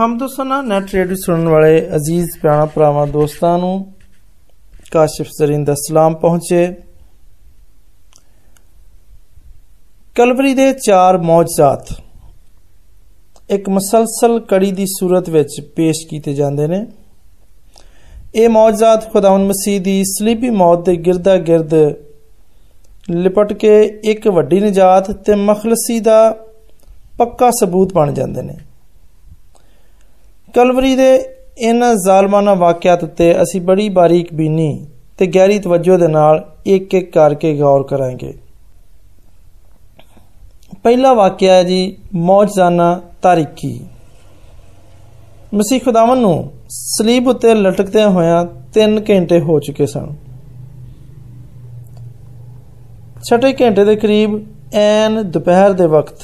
ਹਮਦ ਸਨਾ net radio ਸੁਣਨ ਵਾਲੇ ਅਜ਼ੀਜ਼ ਪਿਆਰਾ ਭਰਾਵਾਂ, ਦੋਸਤਾਂ ਨੂੰ ਕਾਸ਼ਿਫ ਜ਼ਰੀਨ ਦਾ ਸਲਾਮ ਪਹੁੰਚੇ। ਕਲਵਰੀ ਦੇ ਚਾਰ ਮੌਜਜ਼ਾਤ ਇੱਕ ਮੁਸਲਸਲ ਕੜੀ ਦੀ ਸੂਰਤ ਵਿੱਚ ਪੇਸ਼ ਕੀਤੇ ਜਾਂਦੇ ਨੇ। ਇਹ ਮੌਜਜ਼ਾਤ ਖੁਦਾਵੰਦ ਮਸੀਹ ਦੀ ਸਲੀਬੀ ਮੌਤ ਦੇ ਗਿਰਦਾ ਗਿਰਦ ਲਿਪਟ ਕੇ ਇੱਕ ਵੱਡੀ ਨਜਾਤ ਤੇ ਮਖਲਸੀ ਦਾ ਪੱਕਾ ਸਬੂਤ ਬਣ ਜਾਂਦੇ ਨੇ। ਕਲਵਰੀ ਦੇ ਇਹਨਾਂ ਜ਼ਾਲਮਾਨਾ ਵਾਕਿਆਤ ਉੱਤੇ ਅਸੀਂ ਬੜੀ ਬਾਰੀਕ ਬੀਨੀ ਤੇ ਗਹਿਰੀ ਤਵੱਜੋ ਦੇ ਨਾਲ ਇੱਕ ਇੱਕ ਕਰਕੇ ਗੌਰ ਕਰਾਂਗੇ। ਪਹਿਲਾ ਵਾਕਿਆ ਹੈ ਜੀ ਮੌਜਜ਼ਾਨਾ ਤਾਰੀਕੀ ਮਸੀਹ ਖੁਦਾਵੰ ਨੂੰ ਸਲੀਬ ਉੱਤੇ ਲਟਕਦੇ ਹੋਇਆਂ 3 ਘੰਟੇ ਹੋ ਚੁੱਕੇ ਸਨ। ਛਠੇ ਘੰਟੇ ਦੇ ਕਰੀਬ ਐਨ ਦੁਪਹਿਰ ਦੇ ਵਕਤ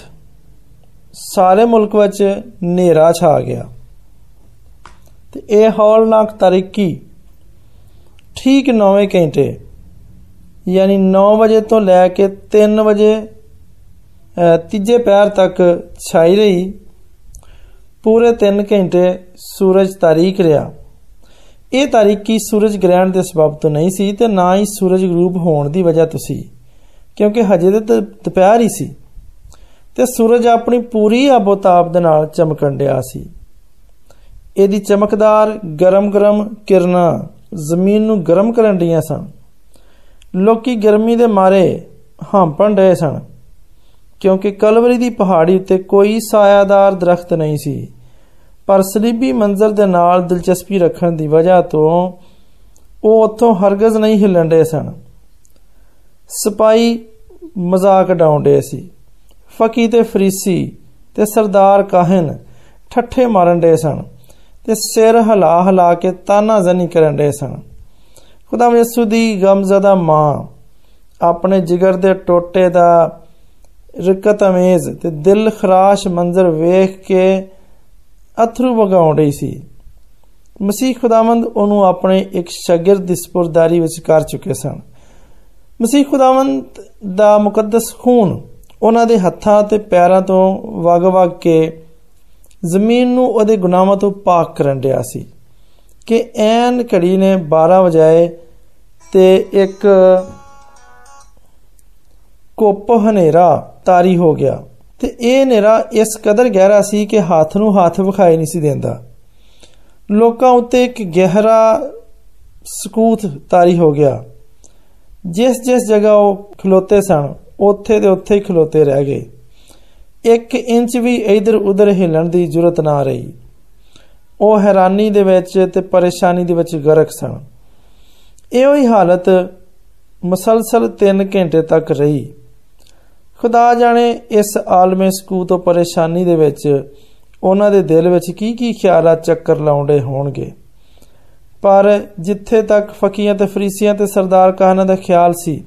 ਸਾਰੇ ਮੁਲਕ ਵਿੱਚ ਹਨੇਰਾ ਛਾ ਗਿਆ। ਤੇ ਇਹ ਹੌਲਨਾਕ ਤਾਰੀਕੀ ਠੀਕ 9 ਘੰਟੇ, ਯਾਨੀ 9 ਵਜੇ ਤੋਂ ਲੈ ਕੇ 3 ਵਜੇ ਤੀਜੇ ਪੈਰ ਤੱਕ ਛਾਈ ਰਹੀ। ਪੂਰੇ 3 ਘੰਟੇ ਸੂਰਜ ਤਾਰੀਕ ਰਿਹਾ। ਇਹ ਤਾਰੀਕੀ ਸੂਰਜ ਗ੍ਰਹਿਣ ਦੇ ਸਬਬ ਤੋਂ ਨਹੀਂ ਸੀ ਤੇ ਨਾ ਹੀ ਸੂਰਜ ਗਰੂਪ ਹੋਣ ਦੀ ਵਜ੍ਹਾ ਤੋਂ ਸੀ, ਕਿਉਂਕਿ ਹਜੇ ਤੇ ਦੁਪਹਿਰ ਹੀ ਸੀ। ਤੇ ਸੂਰਜ ਆਪਣੀ ਪੂਰੀ ਆਬੋਤਾਬ ਦੇ ਨਾਲ ਚਮਕਣ ਡਿਆ ਸੀ। ਇਹਦੀ ਚਮਕਦਾਰ ਗਰਮ-ਗਰਮ ਕਿਰਨਾਂ ਜ਼ਮੀਨ ਨੂੰ ਗਰਮ ਕਰਨ ਡੀਆਂ ਸਨ। ਲੋਕੀ ਗਰਮੀ ਦੇ ਮਾਰੇ ਹੰਪਣ ਡਏ ਸਨ, ਕਿਉਂਕਿ ਕਲਵਰੀ ਦੀ ਪਹਾੜੀ ਉੱਤੇ ਕੋਈ ਸਾਇਆਦਾਰ ਦਰਖਤ ਨਹੀਂ ਸੀ। ਪਰ ਸਲੀਬੀ ਮੰਜ਼ਰ ਦੇ ਨਾਲ ਦਿਲਚਸਪੀ ਰੱਖਣ ਦੀ ਵਜ੍ਹਾ ਤੋਂ ਉਹ ਉੱਥੋਂ ਹਰਗਜ਼ ਨਹੀਂ ਹਿੱਲਣ ਡਏ ਸਨ। ਸਪਾਈ ਮਜ਼ਾਕ ਡਾਉਂਦੇ ਸੀ। ਫਕੀ ਤੇ ਫਰੀਸੀ ਤੇ ਸਰਦਾਰ ਕਾਹਨ ਠੱਠੇ ਮਾਰਨ ਡੇ ਸਨ। ਤੇ ਸਿਰ ਹਿਲਾ ਹਿਲਾ ਕੇ ਤਾਨਾ ਜ਼ਨੀ ਕਰਨ ਡੇ ਸਨ। ਖੁਦਾ ਯਿਸੂ ਦੀ ਗਮਜ਼ਦਾ ਮਾਂ, ਆਪਣੇ ਜਿਗਰ ਦੇ ਟੋਟੇ ਦਾ ਰਕਤ ਅਮੇਜ਼ ਤੇ ਦਿਲ ਖਰਾਸ਼ ਮੰਜ਼ਰ ਵੇਖ ਕੇ ਅਥਰੂ ਵਗਾਉਣ ਰਹੀ ਸੀ। ਮਸੀਹ ਖੁਦਾਵੰਦ ਉਹਨੂੰ ਆਪਣੇ ਇੱਕ ਸ਼ਾਗਿਰਦ ਦੀ ਸਪੁਰਦਾਰੀ ਵਿੱਚ ਕਰ ਚੁੱਕੇ ਸਨ। ਮਸੀਹ ਖੁਦਾਵੰਦ ਦਾ ਮੁਕੱਦਸ ਖੂਨ ਉਹਨਾਂ ਦੇ ਹੱਥਾਂ ਤੇ ਪੈਰਾਂ ਤੋਂ ਵਗ-ਵਗ ਕੇ ਜ਼ਮੀਨ ਨੂੰ ਉਹਦੇ ਗੁਨਾਹਾਂ ਤੋਂ ਪਾਕ ਕਰਨ ਰਿਹਾ ਸੀ ਕਿ ਐਨ ਘੜੀ ਨੇ 12 ਵਜਾਏ ਤੇ ਇੱਕ ਕੋਪ ਹਨੇਰਾ ਤਾਰੀ ਹੋ ਗਿਆ। ਤੇ ਇਹ ਹਨੇਰਾ ਇਸ ਕਦਰ ਗਹਿਰਾ ਸੀ ਕਿ ਹੱਥ ਨੂੰ ਹੱਥ ਵਿਖਾਈ ਨਹੀਂ ਸੀ ਦਿੰਦਾ। ਲੋਕਾਂ ਉੱਤੇ ਇੱਕ ਗਹਿਰਾ ਸਕੂਤ ਤਾਰੀ ਹੋ ਗਿਆ। ਜਿਸ ਜਿਸ ਜਗ੍ਹਾ ਉਹ ਖਲੋਤੇ ਸਨ, ਉੱਥੇ ਦੇ ਉੱਥੇ ਹੀ ਖਲੋਤੇ ਰਹਿ ਗਏ। 1 ਇੰਚ ਵੀ ਇਧਰ ਉਧਰ ਹਿਲਣ ਦੀ ਜ਼ਰੂਰਤ ਨਾ ਰਹੀ। ਉਹ ਹੈਰਾਨੀ ਦੇ ਵਿੱਚ ਤੇ ਪਰੇਸ਼ਾਨੀ ਦੇ ਵਿੱਚ ਗਰਕ ਸਨ। ਇਹੋ ਹੀ ਹਾਲਤ ਮਸਲਸਲ 3 ਘੰਟੇ ਤੱਕ ਰਹੀ। ਖੁਦਾ ਜਾਣੇ ਇਸ ਆਲਮੇ ਸਕੂ ਤੋਂ ਪਰੇਸ਼ਾਨੀ ਦੇ ਵਿੱਚ ਉਹਨਾਂ ਦੇ ਦਿਲ ਵਿੱਚ ਕੀ ਕੀ ਖਿਆਲਾਂ ਚੱਕਰ ਲਾਉਂਦੇ ਹੋਣਗੇ। ਪਰ ਜਿੱਥੇ ਤੱਕ ਫਕੀਆਂ ਤੇ ਫਰੀਸੀਆਂ ਤੇ ਸਰਦਾਰ ਕਾਹਨਾਂ ਦਾ ਖਿਆਲ ਸੀ,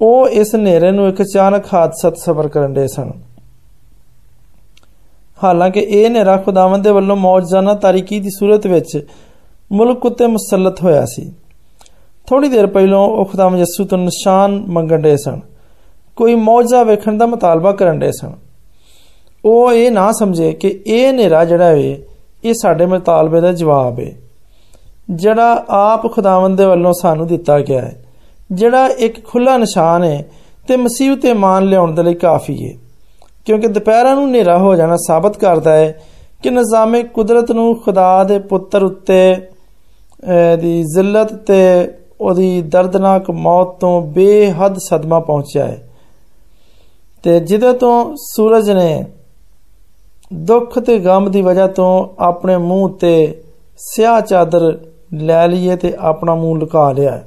ਉਹ ਇਸ ਹਨੇਰੇ ਨੂੰ ਇੱਕ ਅਚਾਨਕ ਹਾਦਸਾ ਸਬਰ ਕਰਨ ਦੇ ਸਨ। ਹਾਲਾਂਕਿ ਇਹ ਹਨੇਰਾ ਖੁਦਾਵੰਦ ਦੇ ਵੱਲੋਂ ਮੌਜਜ਼ਾਨਾ ਤਾਰੀਕੀ ਦੀ ਸੂਰਤ ਵਿੱਚ ਮੁਲਕ ਉੱਤੇ ਮੁਸਲਤ ਹੋਇਆ ਸੀ। ਥੋੜੀ ਦੇਰ ਪਹਿਲਾਂ ਉਹ ਖੁਦਾਵੰਦ ਯਿਸੂ ਤੋਂ ਨਿਸ਼ਾਨ ਮੰਗਣ ਦੇ ਸਨ। ਕੋਈ ਮੌਜਜ਼ਾ ਵੇਖਣ ਦਾ ਮਤਾਲਬਾ ਕਰਨ ਦੇ ਸਨ। ਉਹ ਇਹ ਨਾ ਸਮਝੇ ਕਿ ਇਹ ਹਨੇਰਾ ਜਿਹੜਾ ਹੈ ਇਹ ਸਾਡੇ ਮਤਾਲਬੇ ਦਾ ਜਵਾਬ ਹੈ ਜਿਹੜਾ ਆਪ ਖੁਦਾਵੰਦ ਦੇ ਵੱਲੋਂ ਸਾਨੂੰ ਦਿੱਤਾ ਗਿਆ ਹੈ ਜਿਹੜਾ ਇੱਕ ਖੁੱਲਾ ਨਿਸ਼ਾਨ ਹੈ ਤੇ ਮਸੀਹ ਤੇ ਮਾਨ ਲਿਆਉਣ ਦੇ ਲਈ ਕਾਫੀ ਹੈ ਕਿਉਂਕਿ ਦੁਪਹਿਰਾਂ ਨੂੰ ਹਨੇਰਾ ਹੋ ਜਾਣਾ ਸਾਬਤ ਕਰਦਾ ਹੈ ਕਿ ਨਿਜ਼ਾਮੇ ਕੁਦਰਤ ਨੂੰ ਖੁਦਾ ਦੇ ਪੁੱਤਰ ਉੱਤੇ ਦੀ ਜ਼ਿਲਤ ਤੇ ਉਹਦੀ ਦਰਦਨਾਕ ਮੌਤ ਤੋਂ ਬੇਹੱਦ ਸਦਮਾ ਪਹੁੰਚਿਆ ਹੈ। ਤੇ ਜਿਹਦੇ ਤੋਂ ਸੂਰਜ ਨੇ ਦੁੱਖ ਤੇ ਗਮ ਦੀ ਵਜ੍ਹਾ ਤੋਂ ਆਪਣੇ ਮੂੰਹ ਤੇ ਸਿਆਹ ਚਾਦਰ ਲੈ ਲਈਏ ਤੇ ਆਪਣਾ ਮੂੰਹ ਲੁਕਾ ਲਿਆ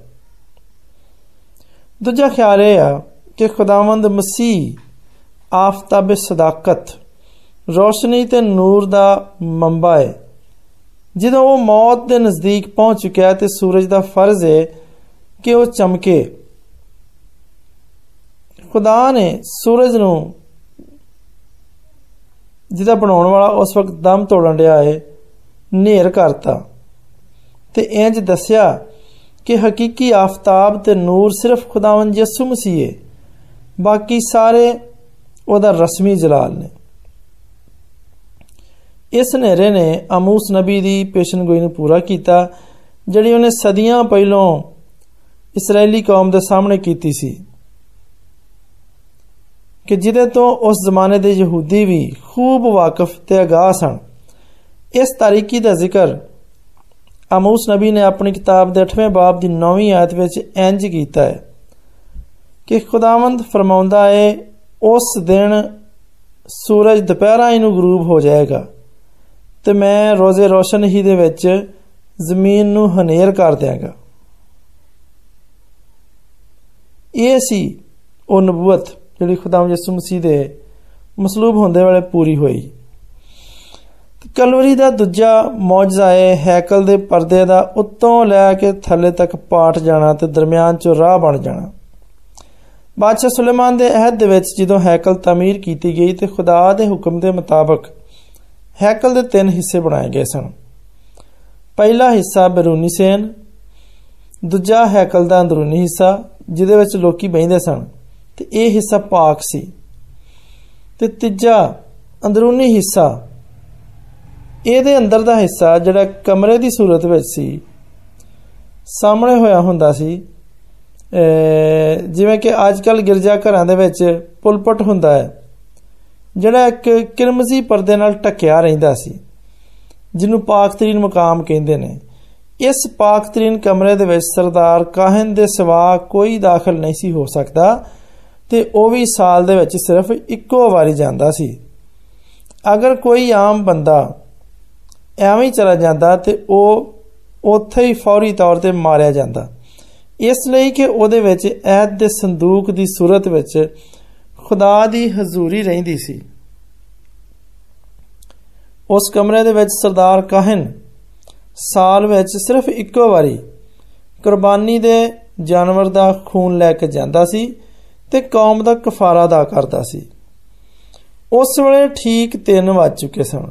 ਦੂਜਾ ਖਿਆਲ ਇਹ ਆ ਕਿ ਖੁਦਾਵੰਦ ਮਸੀਹ ਆਫਤਾਬ ਸਦਾਕਤ। ਰੋਸ਼ਨੀ ਤੇ ਨੂਰ ਦਾ ਮੰਬਾ ਹੈ ਜਦੋਂ ਉਹ ਮੌਤ ਦੇ ਨਜ਼ਦੀਕ ਪਹੁੰਚ ਚੁੱਕਿਆ ਤੇ ਸੂਰਜ ਦਾ ਫਰਜ਼ ਹੈ ਕਿ ਉਹ ਚਮਕੇ। ਖੁਦਾ ਨੇ ਸੂਰਜ ਨੂੰ ਜਿਹਦਾ ਬਣਾਉਣ ਵਾਲਾ ਉਸ ਵਕਤ ਦਮ ਤੋੜਨ ਰਿਹਾ ਹੈ ਨੇਰ ਕਰਤਾ। ਤੇ ਇੰਜ ਦੱਸਿਆ ਕਿ ਹਕੀਕੀ ਆਫਤਾਬ ਤੇ ਨੂਰ ਸਿਰਫ ਖੁਦਾਵੰਦ ਯਿਸੂ ਮਸੀਹ ਹੈ ਬਾਕੀ ਸਾਰੇ ਉਹਦਾ ਰਸਮੀ ਜਲਾਲ ਨੇ। ਇਸ ਨੇਰੇ ਨੇ ਅਮੂਸ ਨਬੀ ਦੀ ਪੇਸ਼ਨਗੋਈ ਨੂੰ ਪੂਰਾ ਕੀਤਾ, ਜਿਹੜੀ ਉਹਨੇ ਸਦੀਆਂ ਪਹਿਲਾਂ ਇਸرائیਲੀ ਕੌਮ ਦੇ ਸਾਹਮਣੇ ਕੀਤੀ ਸੀ, ਕਿ ਜਿਹਦੇ ਤੋਂ ਉਸ ਜ਼ਮਾਨੇ ਦੇ ਯਹੂਦੀ ਵੀ ਖੂਬ ਵਾਕਿਫ ਤੇ ਅਗਾਹ ਸਨ। ਇਸ ਤਾਰੀਕੀ ਦਾ ਜ਼ਿਕਰ ਅਮੂਸ ਨਬੀ ਨੇ ਆਪਣੀ ਕਿਤਾਬ ਦੇ 8ਵੇਂ ਬਾਬ ਦੀ 9ਵੀਂ ਆਇਤ ਵਿੱਚ ਇੰਜ ਕੀਤਾ ਹੈ ਕਿ ਖੁਦਾਵੰਦ ਫਰਮਾਉਂਦਾ ਹੈ ਉਸ ਦਿਨ ਸੂਰਜ ਦੁਪਹਿਰਾਂ ਹੀ ਨੂੰ ਗਰੂਬ ਹੋ ਜਾਏਗਾ ਤੇ ਮੈਂ ਰੋਜ਼ੇ ਰੋਸ਼ਨ ਹੀ ਦੇ ਵਿੱਚ ਜ਼ਮੀਨ ਨੂੰ ਹਨੇਰ ਕਰ ਦਿਆਂਗਾ। ਇਹ ਸੀ ਉਹ ਨਬੂਵਤ ਜਿਹੜੀ ਖੁਦਾਮ ਯਿਸੂ ਮਸੀਹ ਦੇ ਮਸਲੂਬ ਹੁੰਦੇ ਵੇਲੇ ਪੂਰੀ ਹੋਈ। ਕਲਵਰੀ ਦਾ ਦੂਜਾ ਮੌਜਜ਼ਾ ਹੈ ਹੈਕਲ ਦੇ ਪਰਦੇ ਦਾ ਉੱਤੋਂ ਲੈ ਕੇ ਥੱਲੇ ਤੱਕ ਪਾਟ ਜਾਣਾ ਤੇ ਦਰਮਿਆਨ 'ਚ ਰਾਹ ਬਣ ਜਾਣਾ। ਬਾਦਸ਼ਾਹ ਸੁਲੇਮਾਨ ਦੇ ਅਹਿਦ ਦੇ ਵਿੱਚ ਜਦੋਂ ਹੈਕਲ ਤਾਮੀਰ ਕੀਤੀ ਗਈ ਤੇ ਖੁਦਾ ਦੇ ਹੁਕਮ ਦੇ ਮੁਤਾਬਕ ਹੈਕਲ ਦੇ ਤਿੰਨ ਹਿੱਸੇ ਬਣਾਏ ਗਏ ਸਨ। ਪਹਿਲਾ ਹਿੱਸਾ ਬਰੂਨੀ ਸੇਨ, ਦੂਜਾ ਹੈਕਲ ਦਾ ਅੰਦਰੂਨੀ ਹਿੱਸਾ, ਜਿਹਦੇ ਵਿੱਚ ਲੋਕੀ ਬੈਠਦੇ ਸਨ, ਤੇ ਇਹ ਹਿੱਸਾ ਪਾਕ ਸੀ। ਤੇ ਤੀਜਾ ਅੰਦਰੂਨੀ ਹਿੱਸਾ, ਇਹਦੇ ਅੰਦਰ ਦਾ ਹਿੱਸਾ ਜਿਹੜਾ ਕਮਰੇ ਦੀ ਸੂਰਤ ਵਿੱਚ ਸੀ, ਸਾਹਮਣੇ ਹੋਇਆ ਹੁੰਦਾ ਸੀ ਜਿਵੇਂ ਕਿ ਅੱਜ ਕੱਲ ਗਿਰਜਾ ਘਰਾਂ ਦੇ ਵਿੱਚ ਪੁਲਪਟ ਹੁੰਦਾ ਹੈ, ਜਿਹੜਾ ਇੱਕ ਕਿਰਮਜ਼ੀ ਪਰਦੇ ਨਾਲ ਢੱਕਿਆ ਰਹਿੰਦਾ ਸੀ, ਜਿਹਨੂੰ ਪਾਕਤਰੀਨ ਮਕਾਮ ਕਹਿੰਦੇ ਨੇ। ਇਸ ਪਾਕਤਰੀਨ ਕਮਰੇ ਦੇ ਵਿੱਚ ਸਰਦਾਰ ਕਾਹਨ ਦੇ ਸਿਵਾ ਕੋਈ ਦਾਖਲ ਨਹੀਂ ਸੀ ਹੋ ਸਕਦਾ ਤੇ ਉਹ ਵੀ ਸਾਲ ਦੇ ਵਿੱਚ ਸਿਰਫ ਇੱਕੋ ਵਾਰੀ ਜਾਂਦਾ ਸੀ। ਅਗਰ ਕੋਈ ਆਮ ਬੰਦਾ ਐਵੇਂ ਹੀ ਚਲਾ ਜਾਂਦਾ ਤੇ ਉਹ ਉੱਥੇ ਹੀ ਫੌਰੀ ਤੌਰ ਤੇ ਮਾਰਿਆ ਜਾਂਦਾ। ਇਸ ਲਈ ਕਿ ਉਹਦੇ ਵਿੱਚ ਐਦ ਦੇ ਸੰਦੂਕ ਦੀ ਸੂਰਤ ਵਿੱਚ ਖੁਦਾ ਦੀ ਹਜ਼ੂਰੀ ਰਹਿੰਦੀ ਸੀ ਉਸ ਕਮਰੇ ਦੇ ਵਿੱਚ ਸਰਦਾਰ ਕਾਹਨ ਸਾਲ ਵਿੱਚ ਸਿਰਫ ਇੱਕੋ ਵਾਰੀ ਕੁਰਬਾਨੀ ਦੇ ਜਾਨਵਰ ਦਾ ਖੂਨ ਲੈ ਕੇ ਜਾਂਦਾ ਸੀ ਤੇ ਕੌਮ ਦਾ ਕਫਾਰਾ ਅਦਾ ਕਰਦਾ ਸੀ ਉਸ ਵੇਲੇ ਠੀਕ 3 ਵੱਜ ਚੁੱਕੇ ਸਨ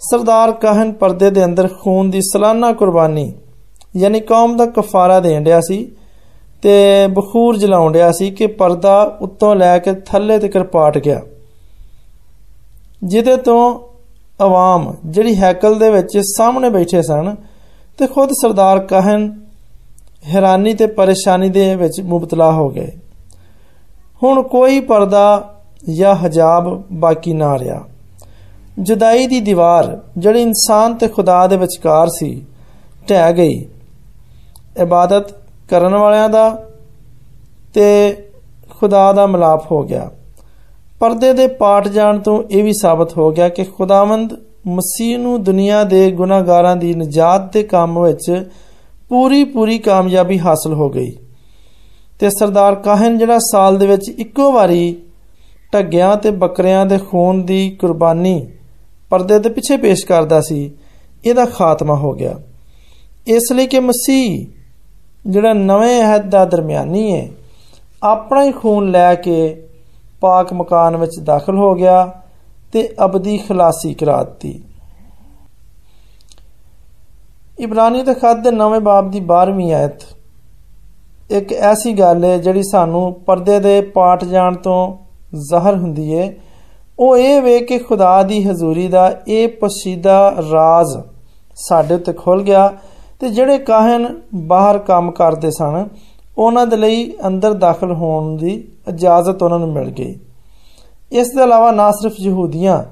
ਸਰਦਾਰ ਕਾਹਨ ਪਰਦੇ ਦੇ ਅੰਦਰ ਖੂਨ ਦੀ ਸਾਲਾਨਾ ਕੁਰਬਾਨੀ ਯਾਨੀ ਕੌਮ ਦਾ ਕਫਾਰਾ ਦੇਣ ਰਿਹਾ ਸੀ ਤੇ ਬਖੂਰ ਜਲਾਉਣ ਰਿਹਾ ਸੀ ਕਿ ਪਰਦਾ ਉੱਤੋਂ ਲੈ ਕੇ ਥੱਲੇ ਤੱਕ ਪਾਟ ਗਿਆ। ਜਿਹਦੇ ਤੋਂ ਆਵਾਮ ਜਿਹੜੀ ਹੈਕਲ ਦੇ ਵਿੱਚ ਸਾਹਮਣੇ ਬੈਠੇ ਸਨ ਤੇ ਖੁਦ ਸਰਦਾਰ ਕਾਹਨ ਹੈਰਾਨੀ ਤੇ ਪਰੇਸ਼ਾਨੀ ਦੇ ਵਿੱਚ ਮੁਬਤਲਾ ਹੋ ਗਏ। ਹੁਣ ਕੋਈ ਪਰਦਾ ਜਾਂ ਹਜਾਬ ਬਾਕੀ ਨਾ ਰਿਹਾ। ਜੁਦਾਈ ਦੀ ਦੀਵਾਰ ਜਿਹੜੀ ਇਨਸਾਨ ਤੇ ਖੁਦਾ ਦੇ ਵਿਚਕਾਰ ਸੀ, ਢਹਿ ਗਈ। ਇਬਾਦਤ ਕਰਨ ਵਾਲਿਆਂ ਦਾ ਤੇ ਖੁਦਾ ਦਾ ਮਲਾਪ ਹੋ ਗਿਆ। ਪਰਦੇ ਦੇ ਪਾਟ ਜਾਣ ਤੋਂ ਇਹ ਵੀ ਸਾਬਤ ਹੋ ਗਿਆ ਕਿ ਖੁਦਾਵੰਦ ਮਸੀਹ ਨੂੰ ਦੁਨੀਆ ਦੇ ਗੁਨਾਹਗਾਰਾਂ ਦੀ ਨਜਾਤ ਦੇ ਕੰਮ ਵਿੱਚ ਪੂਰੀ ਪੂਰੀ ਕਾਮਯਾਬੀ ਹਾਸਲ ਹੋ ਗਈ ਤੇ ਸਰਦਾਰ ਕਾਹਨ ਜਿਹੜਾ ਸਾਲ ਦੇ ਵਿੱਚ ਇੱਕੋ ਵਾਰੀ ਢੱਗਿਆਂ ਤੇ ਬੱਕਰਿਆਂ ਦੇ ਖੂਨ ਦੀ ਕੁਰਬਾਨੀ ਪਰਦੇ ਦੇ ਪਿੱਛੇ ਪੇਸ਼ ਕਰਦਾ ਸੀ, ਇਹਦਾ ਖਾਤਮਾ ਹੋ ਗਿਆ। ਇਸ ਲਈ ਕਿ ਮਸੀਹ ਜਿਹੜਾ ਨਵੇਂ ਅਹਿਦ ਦਾ ਦਰਮਿਆਨੀ ਹੈ ਆਪਣਾ ਹੀ ਖੂਨ ਲੈ ਕੇ ਪਾਕ ਮਕਾਨ ਵਿੱਚ ਦਾਖਲ ਹੋ ਗਿਆ ਤੇ ਅਬਦੀ ਖਲਾਸੀ ਕਰਾ ਦਿੱਤੀ। ਇਬਰਾਨੀ ਦੇ ਖਤ ਦੇ ਨਵੇਂ ਬਾਬ ਦੀ 12ਵੀਂ ਆਇਤ। ਇੱਕ ਐਸੀ ਗੱਲ ਹੈ ਜਿਹੜੀ ਸਾਨੂੰ ਪਰਦੇ ਦੇ ਪਾਟ ਜਾਣ ਤੋਂ ਜ਼ਾਹਰ ਹੁੰਦੀ ਹੈ ਉਹ ਇਹ ਵੇ ਕਿ ਖੁਦਾ ਦੀ ਹਜ਼ੂਰੀ ਦਾ ਇਹ ਪਸੀਦਾ ਰਾਜ਼ ਸਾਡੇ ਉੱਤੇ ਖੁੱਲ ਗਿਆ ਤੇ ਜਿਹੜੇ ਕਾਹਨ ਬਾਹਰ ਕੰਮ ਕਰਦੇ ਸਨ, ਉਹਨਾਂ ਦੇ ਲਈ ਅੰਦਰ ਦਾਖਲ ਹੋਣ ਦੀ ਇਜਾਜ਼ਤ ਉਹਨਾਂ ਨੂੰ ਮਿਲ ਗਈ। ਇਸ ਦੇ ਇਲਾਵਾ ਨਾ ਸਿਰਫ ਯਹੂਦੀਆਂ,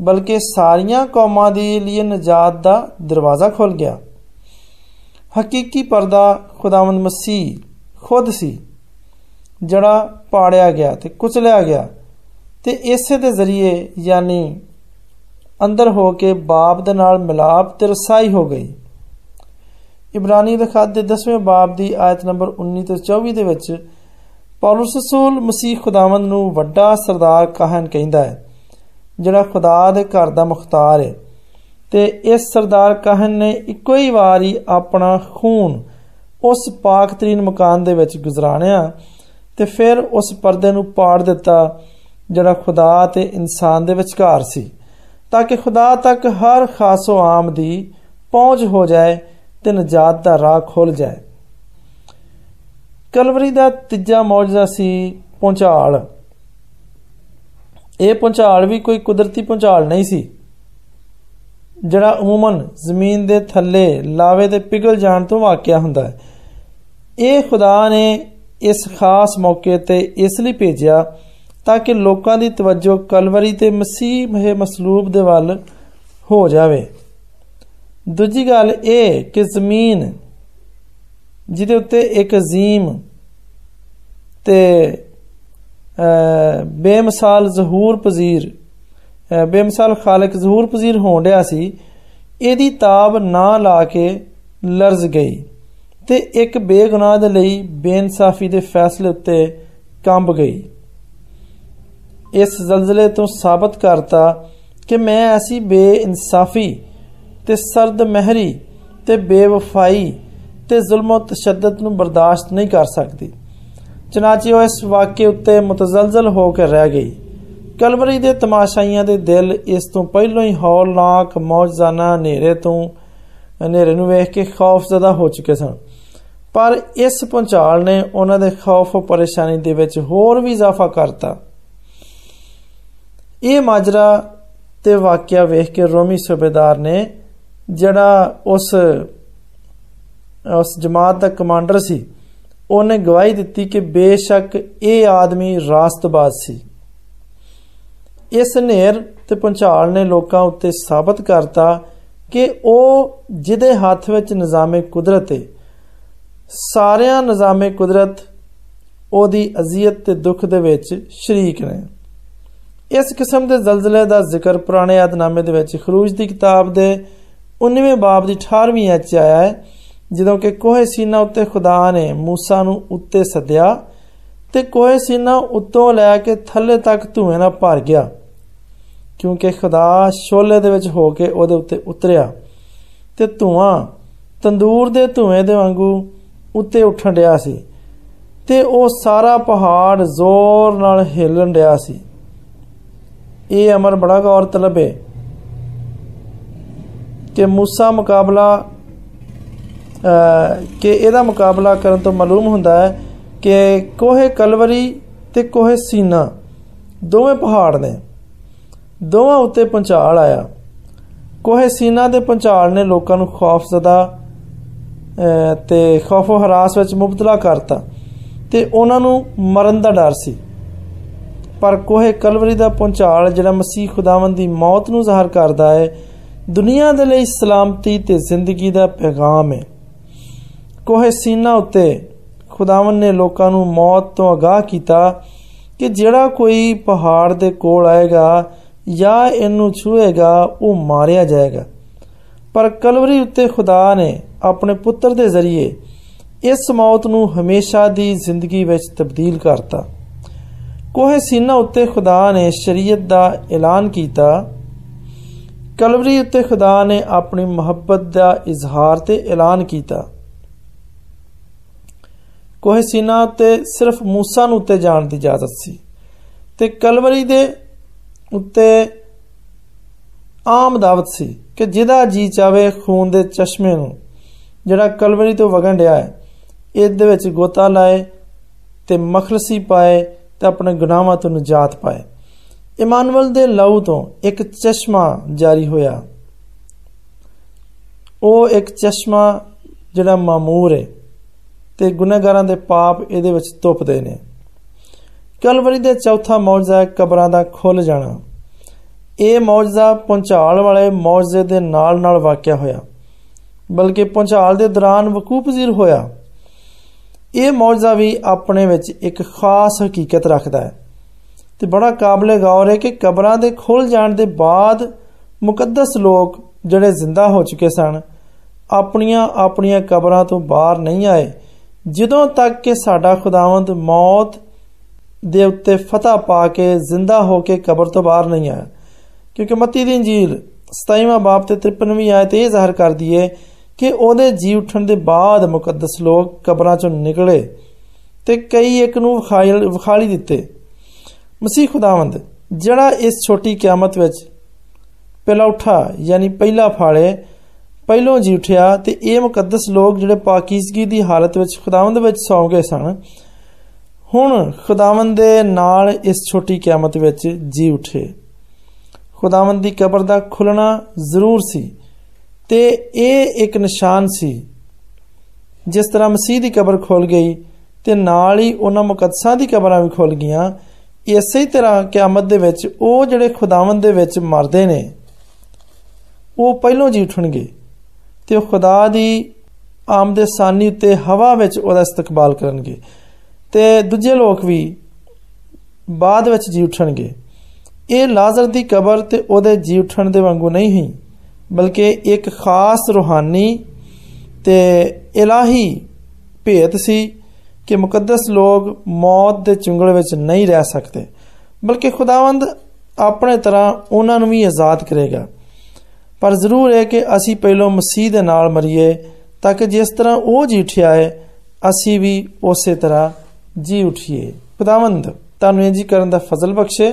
ਬਲਕਿ ਸਾਰੀਆਂ ਕੌਮਾਂ ਦੇ ਲਈ ਨਜਾਤ ਦਾ ਦਰਵਾਜ਼ਾ ਖੁੱਲ ਗਿਆ। ਹਕੀਕੀ ਪਰਦਾ ਖੁਦਾਵੰਦ ਮਸੀਹ ਖੁਦ ਸੀ, ਜਿਹੜਾ ਪਾੜਿਆ ਗਿਆ ਤੇ ਕੁਚਲਿਆ ਗਿਆ ਤੇ ਇਸੇ ਦੇ ਜ਼ਰੀਏ ਯਾਨੀ ਅੰਦਰ ਹੋ ਕੇ ਬਾਪ ਦੇ ਨਾਲ ਮਿਲਾਪ ਤੇ ਰਸਾਈ ਹੋ ਗਈ। ਇਬਰਾਨੀ ਦੇ ਖਾਤ ਦੇ 10ਵੇਂ ਬਾਬ ਦੀ ਆਇਤ ਨੰਬਰ 19 ਤੋਂ 24 ਦੇ ਵਿੱਚ ਪੌਲਸ ਰਸੂਲ ਮਸੀਹ ਖੁਦਾਵੰਦ ਨੂੰ ਵੱਡਾ ਸਰਦਾਰ ਕਹਨ ਕਹਿੰਦਾ ਹੈ, ਜਿਹੜਾ ਖੁਦਾ ਦੇ ਘਰ ਦਾ ਮੁਖਤਾਰ ਹੈ। ਤੇ ਇਸ ਸਰਦਾਰ ਕਹਨ ਨੇ ਇੱਕੋ ਹੀ ਵਾਰੀ ਆਪਣਾ ਖੂਨ ਉਸ ਪਾਕਤਰੀਨ ਮਕਾਨ ਦੇ ਵਿੱਚ ਗੁਜ਼ਰਾਣਿਆ ਤੇ ਫਿਰ ਉਸ ਪਰਦੇ ਨੂੰ ਪਾੜ ਦਿੱਤਾ, ਜਿਹੜਾ ਖੁਦਾ ਤੇ ਇਨਸਾਨ ਦੇ ਵਿਚਕਾਰ ਸੀ, ਤਾਂ ਕਿ ਖੁਦਾ ਤੱਕ ਹਰ ਖਾਸੋ ਆਮ ਦੀ ਪਹੁੰਚ ਹੋ ਜਾਏ ਤੇ ਨਜਾਤ ਦਾ ਰਾਹ ਖੁੱਲ ਜਾਏ। ਕਲਵਰੀ ਦਾ ਤੀਜਾ ਮੌਜਜ਼ਾ ਸੀ ਪਹੁੰਚਾਲ ਇਹ ਪਹੁੰਚਾਲ ਵੀ ਕੋਈ ਕੁਦਰਤੀ ਪਹੁੰਚਾਲ ਨਹੀਂ ਸੀ, ਜਿਹੜਾ ਉਮੂਮਨ ਜ਼ਮੀਨ ਦੇ ਥੱਲੇ ਲਾਵੇ ਦੇ ਪਿਘਲ ਜਾਣ ਤੋਂ ਵਾਕਿਆ ਹੁੰਦਾ ਹੈ। ਇਹ ਖੁਦਾ ਨੇ ਇਸ ਖਾਸ ਮੌਕੇ ਤੇ ਇਸ ਲਈ ਭੇਜਿਆ ਤਾਂ ਕਿ ਲੋਕਾਂ ਦੀ ਤਵੱਜੋ ਕਲਵਰੀ ਤੇ ਮਸੀਹ ਮਸਲੂਬ ਦੇ ਵੱਲ ਹੋ ਜਾਵੇ। ਦੂਜੀ ਗੱਲ ਇਹ ਕਿ ਜ਼ਮੀਨ ਜਿਹਦੇ ਉੱਤੇ ਇੱਕ ਅਜ਼ੀਮ ਤੇ ਬੇਮਿਸਾਲ ਜ਼ਹੂਰ ਪਜ਼ੀਰ ਬੇਮਿਸਾਲ ਖਾਲਕ ਜ਼ਹੂਰ ਪਜ਼ੀਰ ਹੋਣ ਰਿਹਾ ਸੀ, ਇਹਦੀ ਤਾਬ ਨਾ ਲਾ ਕੇ ਲਰਜ਼ ਗਈ ਤੇ ਇੱਕ ਬੇਗੁਨਾਹ ਦੇ ਲਈ ਬੇਇਨਸਾਫੀ ਦੇ ਫੈਸਲੇ ਉੱਤੇ ਕੰਬ ਗਈ। ਇਸ ਜ਼ਲਜ਼ਲੇ ਤੋਂ ਸਾਬਤ ਕਰਤਾ ਕਿ ਮੈਂ ਐਸੀ ਬੇਇਨਸਾਫੀ ਤੇ ਸਰਦ ਮਹਿਰੀ ਤੇ ਬੇਵਫਾਈ ਤੇ ਜ਼ੁਲਮ ਤੇ ਤਸ਼ੱਦਦ ਨੂੰ ਬਰਦਾਸ਼ਤ ਨਹੀਂ ਕਰ ਸਕਦੀ। ਚਨਾਚੀ ਉਹ ਇਸ ਵਾਕਿਏ ਉੱਤੇ ਮਤਜ਼ਲਜ਼ਲ ਹੋ ਕੇ ਰਹਿ ਗਈ। ਕਲਵਰੀ ਦੇ ਤਮਾਸ਼ਾਈਆਂ ਦੇ ਦਿਲ ਇਸ ਤੋਂ ਪਹਿਲਾਂ ਹੀ ਹੌਲਨਾਕ ਮੌਜਜ਼ਾਨਾ ਹਨੇਰੇ ਤੋਂ, ਹਨੇਰੇ ਨੂੰ ਵੇਖ ਕੇ ਖੌਫਜ਼ਦਾ ਹੋ ਚੁੱਕੇ ਸਨ। ਪਰ ਇਸ ਪੁੰਚਾਲ ਨੇ ਉਹਨਾਂ ਦੇ ਖੌਫ ਤੇ ਪਰੇਸ਼ਾਨੀ ਦੇ ਵਿੱਚ ਹੋਰ ਵੀ ਇਜ਼ਾਫਾ ਕਰਤਾ। ਇਹ ਮਾਜਰਾ ਤੇ ਵਾਕਿਆ ਵੇਖ ਕੇ ਰੋਮੀ ਸੂਬੇਦਾਰ ਨੇ ਜਿਹੜਾ ਉਸ ਉਸ ਜਮਾਤ ਦਾ ਕਮਾਂਡਰ ਸੀ, ਉਹਨੇ ਗਵਾਹੀ ਦਿੱਤੀ ਕਿ ਬੇਸ਼ੱਕ ਇਹ ਆਦਮੀ ਰਾਸਤਬਾਜ਼ ਸੀ। ਇਸ ਨੇਰ ਤੇ ਪੰਚਾਲ ਨੇ ਲੋਕਾਂ ਉੱਤੇ ਸਾਬਤ ਕਰਤਾ ਕਿ ਉਹ ਜਿਹਦੇ ਹੱਥ ਵਿੱਚ ਨਿਜ਼ਾਮੇ ਕੁਦਰਤ ਹੈ ਸਾਰਿਆਂ ਨਿਜ਼ਾਮੇ ਕੁਦਰਤ ਉਹਦੀ ਅਜ਼ੀਅਤ ਤੇ ਦੁੱਖ ਦੇ ਵਿੱਚ ਸ਼ਰੀਕ ਨੇ। ਇਸ ਕਿਸਮ ਦੇ ਜ਼ਲਜ਼ਲੇ ਦਾ ਜ਼ਿਕਰ ਪੁਰਾਣੇ ਆਦਨਾਮੇ ਦੇ ਵਿੱਚ ਖਰੂਜ ਦੀ ਕਿਤਾਬ ਦੇ 19ਵੇਂ ਬਾਬ ਦੀ 18ਵੀਂ ਐਚ ਆਇਆ ਹੈ ਜਦੋਂ ਕਿ ਕੋਹੇ ਸੀਨਾ ਉੱਤੇ ਖੁਦਾ ਨੇ موسی ਨੂੰ ਉੱਤੇ ਸੱਦਿਆ ਤੇ ਕੋਹੇ ਸੀਨਾ ਉੱਤੋਂ ਲੈ ਕੇ ਥੱਲੇ ਤੱਕ ਧੂਏ ਨਾਲ ਭਰ ਗਿਆ ਕਿਉਂਕਿ ਖੁਦਾ ਸ਼ੋਲੇ ਦੇ ਵਿੱਚ ਹੋ ਕੇ ਉਹਦੇ ਉੱਤੇ ਉਤਰਿਆ ਤੇ ਧੂਆਂ ਤੰਦੂਰ ਦੇ ਧੂਏ ਦੇ ਵਾਂਗੂ ਉੱਤੇ ਉੱਠਣ ਡਿਆ ਸੀ ਤੇ ਉਹ ਸਾਰਾ ਪਹਾੜ ਜ਼ੋਰ ਨਾਲ ਹਿੱਲਣ ਡਿਆ ਸੀ ਇਹ ਅਮਰ ਬੜਾ ਗੌਰ ਤਲਬ ਹੈ ਕਿ موسی ਮੁਕਾਬਲਾ ਕਿ ਇਹਦਾ ਮੁਕਾਬਲਾ ਕਰਨ ਤੋਂ ਮਾਲੂਮ ਹੁੰਦਾ ਹੈ ਕਿ ਕੋਹੇ ਕਲਵਰੀ ਤੇ ਕੋਹੇ ਸੀਨਾ ਦੋਵੇਂ ਪਹਾੜ ਨੇ ਦੋਵਾਂ ਉੱਤੇ ਪੰਚਾਲ ਆਇਆ ਕੋਹੇ ਸੀਨਾ ਦੇ ਪੰਚਾਲ ਨੇ ਲੋਕਾਂ ਨੂੰ ਖੌਫਜ਼ਦਾ ਤੇ ਖੌਫੋ ਹਰਾਸ ਵਿੱਚ ਮੁਬਤਲਾ ਕਰਤਾ ਤੇ ਉਹਨਾਂ ਨੂੰ ਮਰਨ ਦਾ ਡਰ ਸੀ ਪਰ ਕੋਹੇ ਕਲਵਰੀ ਦਾ ਪੰਚਾਲ ਜਿਹੜਾ ਮਸੀਹ ਖੁਦਾਵੰਦ ਦੀ ਮੌਤ ਨੂੰ ਜ਼ਾਹਰ ਕਰਦਾ ਹੈ ਦੁਨੀਆ ਦੇ ਲਈ ਸਲਾਮਤੀ ਤੇ ਜ਼ਿੰਦਗੀ ਦਾ ਪੈਗਾਮ ਹੈ। ਕੋਹੇ ਸੀਨਾ ਉੱਤੇ ਖੁਦਾਵੰ ਨੇ ਲੋਕਾਂ ਨੂੰ ਮੌਤ ਤੋਂ ਅਗਾਹ ਕੀਤਾ ਕਿ ਜਿਹੜਾ ਕੋਈ ਪਹਾੜ ਦੇ ਕੋਲ ਆਏਗਾ ਜਾਂ ਇਹਨੂੰ ਛੂਏਗਾ, ਉਹ ਮਾਰਿਆ ਜਾਏਗਾ। ਪਰ ਕਲਵਰੀ ਉੱਤੇ ਖੁਦਾ ਨੇ ਆਪਣੇ ਪੁੱਤਰ ਦੇ ਜ਼ਰੀਏ ਇਸ ਮੌਤ ਨੂੰ ਹਮੇਸ਼ਾ ਦੀ ਜ਼ਿੰਦਗੀ ਵਿੱਚ ਤਬਦੀਲ ਕਰਤਾ। ਕੋਹੇ ਸੀਨਾ ਉੱਤੇ ਖੁਦਾ ਨੇ ਸ਼ਰੀਅਤ ਦਾ ਐਲਾਨ ਕੀਤਾ ਕਲਵਰੀ ਉੱਤੇ ਖੁਦਾ ਨੇ ਆਪਣੀ ਮੁਹੱਬਤ ਦਾ ਇਜ਼ਹਾਰ ਤੇ ਐਲਾਨ ਕੀਤਾ ਕੋਹ ਸੀਨਾ ਤੇ ਸਿਰਫ موسی ਨੂੰ ਉੱਤੇ ਜਾਣ ਦੀ ਇਜਾਜ਼ਤ ਸੀ ਤੇ ਕਲਵਰੀ ਦੇ ਉੱਤੇ ਆਮ ਦਾਵਤ ਸੀ ਕਿ ਜਿਹਦਾ ਜੀ ਚਾਵੇ ਖੂਨ ਦੇ ਚਸ਼ਮੇ ਨੂੰ ਜਿਹੜਾ ਕਲਵਰੀ ਤੋਂ ਵਗਣ ਡਿਆ ਹੈ ਇਹਦੇ ਵਿੱਚ ਗੋਤਾ ਲਾਏ ਤੇ ਮਖਲਸੀ ਪਾਏ ਤੇ ਆਪਣੇ ਗੁਨਾਹਾਂ ਤੋਂ ਨਜਾਤ ਪਾਏ ਇਮਾਨੁਅਲ ਦੇ ਲਹੂ ਤੋਂ ਇੱਕ ਚਸ਼ਮਾ ਜਾਰੀ ਹੋਇਆ। ਉਹ ਇੱਕ ਚਸ਼ਮਾ ਜਿਹੜਾ ਮਾਮੂਰ ਹੈ ਤੇ ਗੁਨਾਹਗਾਰਾਂ ਦੇ ਪਾਪ ਇਹਦੇ ਵਿੱਚ ਤੁਪਦੇ ਨੇ। ਕਲਵਰੀ ਦੇ ਚੌਥਾ ਮੌਜਜ਼ਾ ਕਬਰਾਂ ਦਾ ਖੁੱਲ ਜਾਣਾ। ਇਹ ਮੌਜਜ਼ਾ ਪਹੁੰਚਾਲ ਵਾਲੇ ਮੌਜਜ਼ੇ ਦੇ ਨਾਲ-ਨਾਲ ਵਾਕਿਆ ਹੋਇਆ, ਬਲਕਿ ਪਹੁੰਚਾਲ ਦੇ ਦੌਰਾਨ ਵਕੂਫ ਪਜ਼ੀਰ ਹੋਇਆ। ਇਹ ਮੌਜਜ਼ਾ ਵੀ ਆਪਣੇ ਵਿੱਚ ਇੱਕ ਖਾਸ ਹਕੀਕਤ ਰੱਖਦਾ ਹੈ। ਤੇ ਬੜਾ ਕਾਬਲੇ ਗੌਰ ਹੈ ਕਿ ਕਬਰਾਂ ਦੇ ਖੁੱਲ ਜਾਣ ਦੇ ਬਾਅਦ ਮੁਕੱਦਸ ਲੋਕ ਜਿਹੜੇ ਜ਼ਿੰਦਾ ਹੋ ਚੁੱਕੇ ਸਨ, ਆਪਣੀਆਂ ਆਪਣੀਆਂ ਕਬਰਾਂ ਤੋਂ ਬਾਹਰ ਨਹੀਂ ਆਏ। ਜਦੋਂ ਤੱਕ ਕਿ ਸਾਡਾ ਖੁਦਾਵੰਦ ਮੌਤ ਦੇ ਉੱਤੇ ਫਤਹ ਪਾ ਕੇ ਜ਼ਿੰਦਾ ਹੋ ਕੇ ਕਬਰ ਤੋਂ ਬਾਹਰ ਨਹੀਂ ਆਇਆ। ਕਿਉਂਕਿ ਮੱਤੀ ਦੀ ਇੰਜੀਲ 27ਵਾਂ ਬਾਬ ਤੇ 53ਵੀਂ ਆਇਤ ਇਹ ਜ਼ਾਹਰ ਕਰਦੀ ਹੈ ਕਿ ਉਹਦੇ ਜੀ ਉੱਠਣ ਦੇ ਬਾਅਦ ਮੁਕੱਦਸ ਲੋਕ ਕਬਰਾਂ ਚੋਂ ਨਿਕਲੇ ਤੇ ਕਈ ਇੱਕ ਨੂੰ ਵਿਖਾਲੀ ਦਿੱਤੇ। ਮਸੀਹ ਖੁਦਾਵੰਦ, ਜਿਹੜਾ ਇਸ ਛੋਟੀ ਕਿਆਮਤ ਵਿੱਚ ਪਹਿਲਾ ਉਠਾ, ਯਾਨੀ ਪਹਿਲਾ ਫਾਲੇ, ਪਹਿਲੋਂ ਜੀ ਉਠਿਆ, ਤੇ ਇਹ ਮੁਕੱਦਸ ਲੋਕ ਜਿਹੜੇ ਪਾਕੀਜ਼ਗੀ ਦੀ ਹਾਲਤ ਵਿੱਚ ਖੁਦਾਵੰਦ ਵਿੱਚ ਸੌਂ ਗਏ ਸਨ, ਹੁਣ ਖੁਦਾਵੰਦ ਦੇ ਨਾਲ ਇਸ ਛੋਟੀ ਕਿਆਮਤ ਵਿੱਚ ਜੀ ਉਠੇ। ਖੁਦਾਵੰਦ ਦੀ ਕਬਰ ਦਾ ਖੁੱਲਣਾ ਜ਼ਰੂਰ ਸੀ, ਤੇ ਇਹ ਇੱਕ ਨਿਸ਼ਾਨ ਸੀ, ਜਿਸ ਤਰ੍ਹਾਂ ਮਸੀਹ ਦੀ ਕਬਰ ਖੁੱਲ ਗਈ, ਤੇ ਨਾਲ ਹੀ ਉਹਨਾਂ ਮੁਕੱਦਸਾਂ ਦੀ ਕਬਰਾਂ ਵੀ ਖੁੱਲ ਗਈਆਂ ਇਸੇ ਤਰ੍ਹਾਂ ਕਿਆਮਤ ਦੇ ਵਿੱਚ ਉਹ ਜਿਹੜੇ ਖੁਦਾਵੰਦ ਦੇ ਵਿੱਚ ਮਰਦੇ ਨੇ, ਉਹ ਪਹਿਲੋਂ ਜੀ ਉਠਣਗੇ ਤੇ ਉਹ ਖੁਦਾ ਦੀ ਆਮਦੇ ਸਾਨੀ ਉੱਤੇ ਹਵਾ ਵਿੱਚ ਉਹਦਾ ਇਸਤਕਬਾਲ ਕਰਨਗੇ ਤੇ ਦੂਜੇ ਲੋਕ ਵੀ ਬਾਅਦ ਵਿੱਚ ਜੀ ਉਠਣਗੇ। ਇਹ ਲਾਜ਼ਰ ਦੀ ਕਬਰ ਤੇ ਉਹਦੇ ਜੀ ਉਠਣ ਦੇ ਵਾਂਗੂ ਨਹੀਂ ਹੀ ਬਲਕਿ ਇੱਕ ਖਾਸ ਰੂਹਾਨੀ ਤੇ ਇਲਾਹੀ ਭੇਤ ਸੀ ਕਿ ਮੁਕੱਦਸ ਲੋਕ ਮੌਤ ਦੇ ਚੁੰਗਲ ਵਿੱਚ ਨਹੀਂ ਰਹਿ ਸਕਦੇ, ਬਲਕਿ ਖੁਦਾਵੰਦ ਆਪਣੇ ਤਰ੍ਹਾਂ ਉਹਨਾਂ ਨੂੰ ਵੀ ਆਜ਼ਾਦ ਕਰੇਗਾ। ਪਰ ਜ਼ਰੂਰ ਹੈ ਕਿ ਅਸੀਂ ਪਹਿਲੋਂ ਮਸੀਹ ਦੇ ਨਾਲ ਮਰੀਏ, ਤਾਂ ਕਿ ਜਿਸ ਤਰ੍ਹਾਂ ਉਹ ਜੀ ਉਠਿਆ ਹੈ, ਅਸੀਂ ਵੀ ਉਸੇ ਤਰ੍ਹਾਂ ਜੀ ਉਠੀਏ। ਖੁਦਾਵੰਦ, ਤੁਹਾਨੂੰ ਇਹ ਜੀ ਕਰਨ ਦਾ ਫਜ਼ਲ ਬਖਸ਼ੇ।